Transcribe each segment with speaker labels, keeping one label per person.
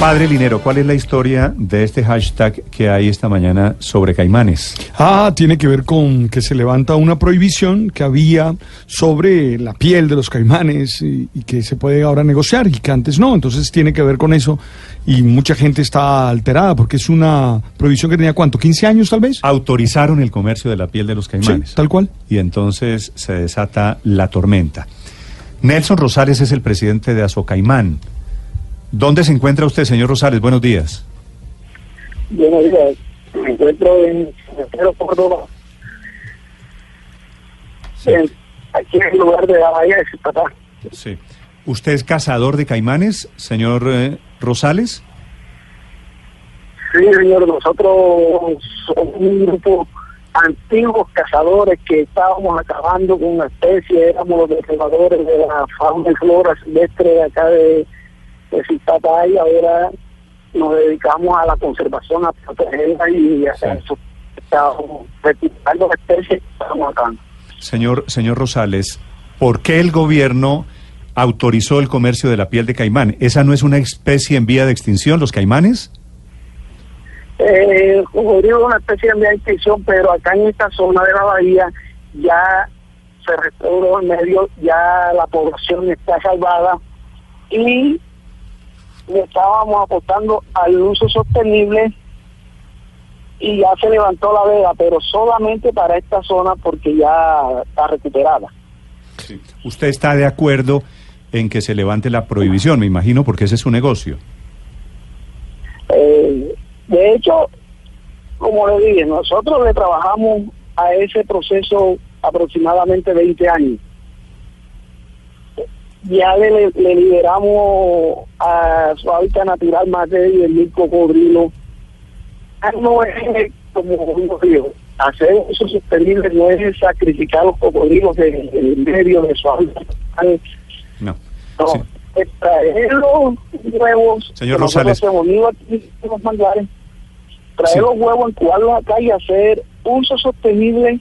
Speaker 1: Padre Linero, ¿cuál es la historia de este hashtag que hay esta mañana sobre caimanes?
Speaker 2: Ah, tiene que ver con que se levanta una prohibición que había sobre la piel de los caimanes y, y que se puede ahora negociar y que antes no. Entonces tiene que ver con eso y mucha gente está alterada porque es una prohibición que tenía cuánto, 15 años tal vez.
Speaker 1: Autorizaron el comercio de la piel de los
Speaker 2: Sí,
Speaker 1: caimanes.
Speaker 2: tal cual.
Speaker 1: Y entonces se desata la tormenta. Nelson Rosales es el presidente de Azocaimán. ¿Dónde se encuentra usted, señor Rosales? Buenos días.
Speaker 3: Buenos días. Me encuentro en Cerro Córdoba. En- aquí en el lugar de la bahía de Zipatá.
Speaker 1: Sí. ¿Usted es cazador de caimanes, señor eh, Rosales?
Speaker 3: Sí, señor, nosotros somos un grupo antiguos cazadores que estábamos acabando con una especie, éramos los depredadores de la fauna y flora silvestre de acá de, de Zipatá y ahora nos dedicamos a la conservación, a protegerla y a
Speaker 1: Sí.
Speaker 3: eso. Estamos recuperando la especie que estamos acá.
Speaker 1: Señor, señor Rosales, ¿por qué el gobierno autorizó el comercio de la piel de caimán? ¿Esa no es una especie en vía de extinción, los caimanes?
Speaker 3: Eh, es una especie de extinción, pero acá en esta zona de la bahía ya se restauró el medio, ya la población está salvada y le estábamos apostando al uso sostenible y ya se levantó la veda, pero solamente para esta zona porque ya está recuperada.
Speaker 1: ¿Usted está de acuerdo en que se levante la prohibición? Me imagino, porque ese es su negocio.
Speaker 3: Eh, de hecho, como le dije, nosotros le trabajamos a ese proceso aproximadamente 20 años. Ya le, liberamos a su hábitat natural más de 10.000 cocodrilos. No es, como digo hacer uso sostenible no es sacrificar los cocodrilos del medio de su hábitat natural.
Speaker 1: No.
Speaker 3: No,
Speaker 1: Sí.
Speaker 3: traer los huevos.
Speaker 1: Señor
Speaker 3: que
Speaker 1: Rosales.
Speaker 3: aquí en los manglares, traer
Speaker 1: Sí.
Speaker 3: los huevos, incubarlos acá y hacer uso sostenible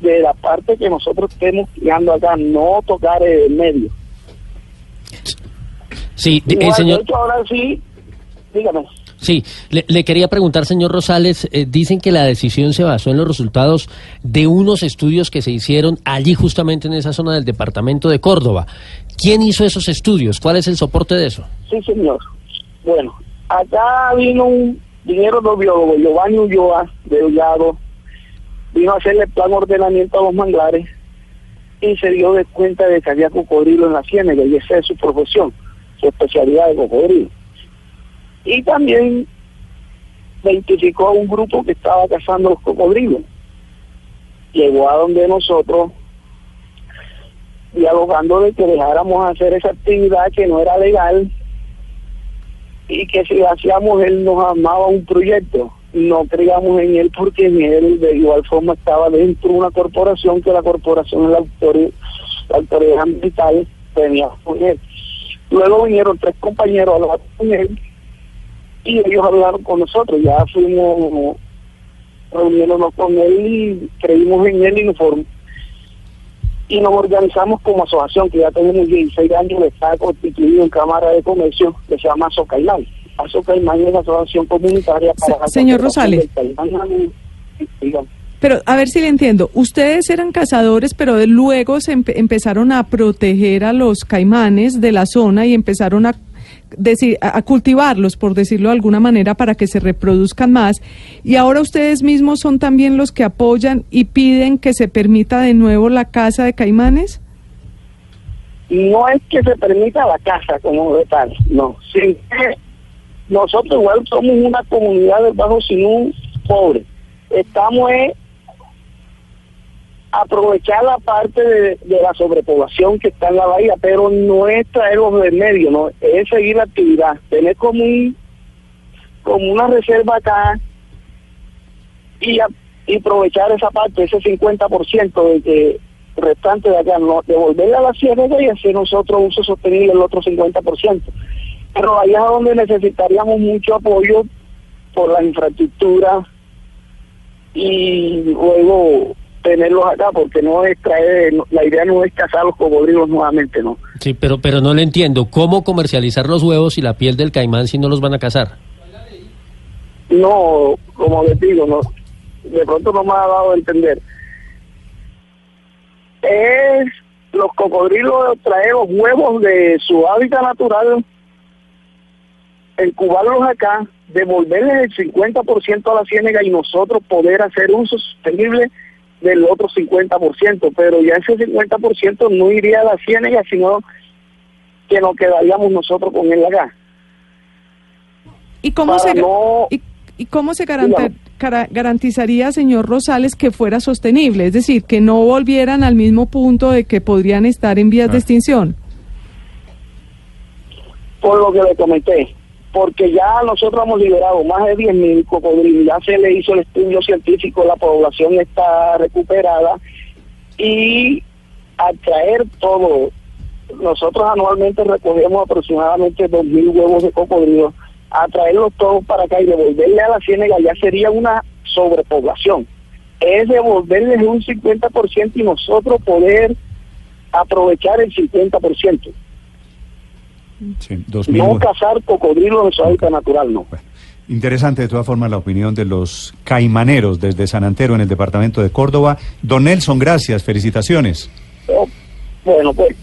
Speaker 3: de la parte que nosotros estemos criando acá, no tocar el medio.
Speaker 4: Sí, de- eh, señor.
Speaker 3: de hecho, ahora sí, dígame.
Speaker 4: Sí, le, le quería preguntar, señor Rosales, eh, dicen que la decisión se basó en los resultados de unos estudios que se hicieron allí justamente en esa zona del departamento de Córdoba. ¿Quién hizo esos estudios? ¿Cuál es el soporte de eso?
Speaker 3: Sí, señor. Bueno, acá vino un vinieron los biólogos, Giovanni Ulloa, de Delgado, vino a hacerle plan de ordenamiento a los manglares y se dio de cuenta de que había cocodrilo en la ciénaga y esa es su profesión, su especialidad de cocodrilo. Y también identificó a un grupo que estaba cazando los cocodrilos. Llegó a donde nosotros dialogando de que dejáramos hacer esa actividad que no era legal y que si hacíamos él nos armaba un proyecto. No creíamos en él porque en él de igual forma estaba dentro de una corporación que la corporación la autoridad, la autoridad ambiental tenía con él. Luego vinieron tres compañeros a hablar con él y ellos hablaron con nosotros. Ya fuimos reuniéndonos con él y creímos en él y nos y nos organizamos como asociación, que ya tenemos 16 años, está constituido en Cámara de Comercio, que se llama Azocaimán es la asociación comunitaria para
Speaker 5: Se-
Speaker 3: la
Speaker 5: señor Rosales. Pero a ver si le entiendo. Ustedes eran cazadores, pero de- luego se empe- empezaron a proteger a los caimanes de la zona y empezaron a, decir, a cultivarlos, por decirlo de alguna manera, para que se reproduzcan más. Y ahora ustedes mismos son también los que apoyan y piden que se permita de nuevo la caza de caimanes.
Speaker 3: No es que se permita la caza como de tal, no. Sí, que nosotros igual somos una comunidad del Bajo Sinú pobre. Estamos eh, aprovechar la parte de, la sobrepoblación que está en la bahía, pero no es traerlos del medio, no, es seguir la actividad, tener como un como una reserva acá y aprovechar esa parte, ese 50% de que restante de acá, no, devolverle a la sierra y hacer nosotros uso sostenible el otro 50%. Pero allá es donde necesitaríamos mucho apoyo por la infraestructura y luego tenerlos acá, porque no es traer, la idea no es cazar los cocodrilos nuevamente, ¿no.
Speaker 4: Sí, pero, pero no le entiendo. ¿Cómo comercializar los huevos y la piel del caimán si no los van a cazar?
Speaker 3: No, como les digo, no, de pronto no me ha dado a entender. Es los cocodrilos traer los huevos de su hábitat natural, incubarlos acá, devolverles el 50% a la ciénaga y nosotros poder hacer uso sostenible del otro 50%, pero ya ese 50% no iría a la ciénaga, sino que nos quedaríamos nosotros con él acá.
Speaker 5: ¿Y cómo
Speaker 3: Para
Speaker 5: se,
Speaker 3: no-
Speaker 5: y, y cómo se garantizaría, señor Rosales, que fuera sostenible? Es decir, que no volvieran al mismo punto de que podrían estar en vías de
Speaker 1: Ah.
Speaker 5: extinción.
Speaker 3: por lo que le comenté, porque ya nosotros hemos liberado más de 10.000 cocodrilos, ya se le hizo el estudio científico, la población está recuperada y al traer todo, nosotros anualmente recogemos aproximadamente 2.000 huevos de cocodrilo, a traerlos todos para acá y devolverle a la ciénaga ya sería una sobrepoblación. Es devolverles un 50% y nosotros poder aprovechar el 50%.
Speaker 1: Sí,
Speaker 3: No cazar cocodrilos en su hábitat natural, no.
Speaker 1: Bueno, interesante de todas formas la opinión de los caimaneros desde San Antero en el departamento de Córdoba. Don Nelson, gracias, felicitaciones.
Speaker 3: Pero, bueno, pues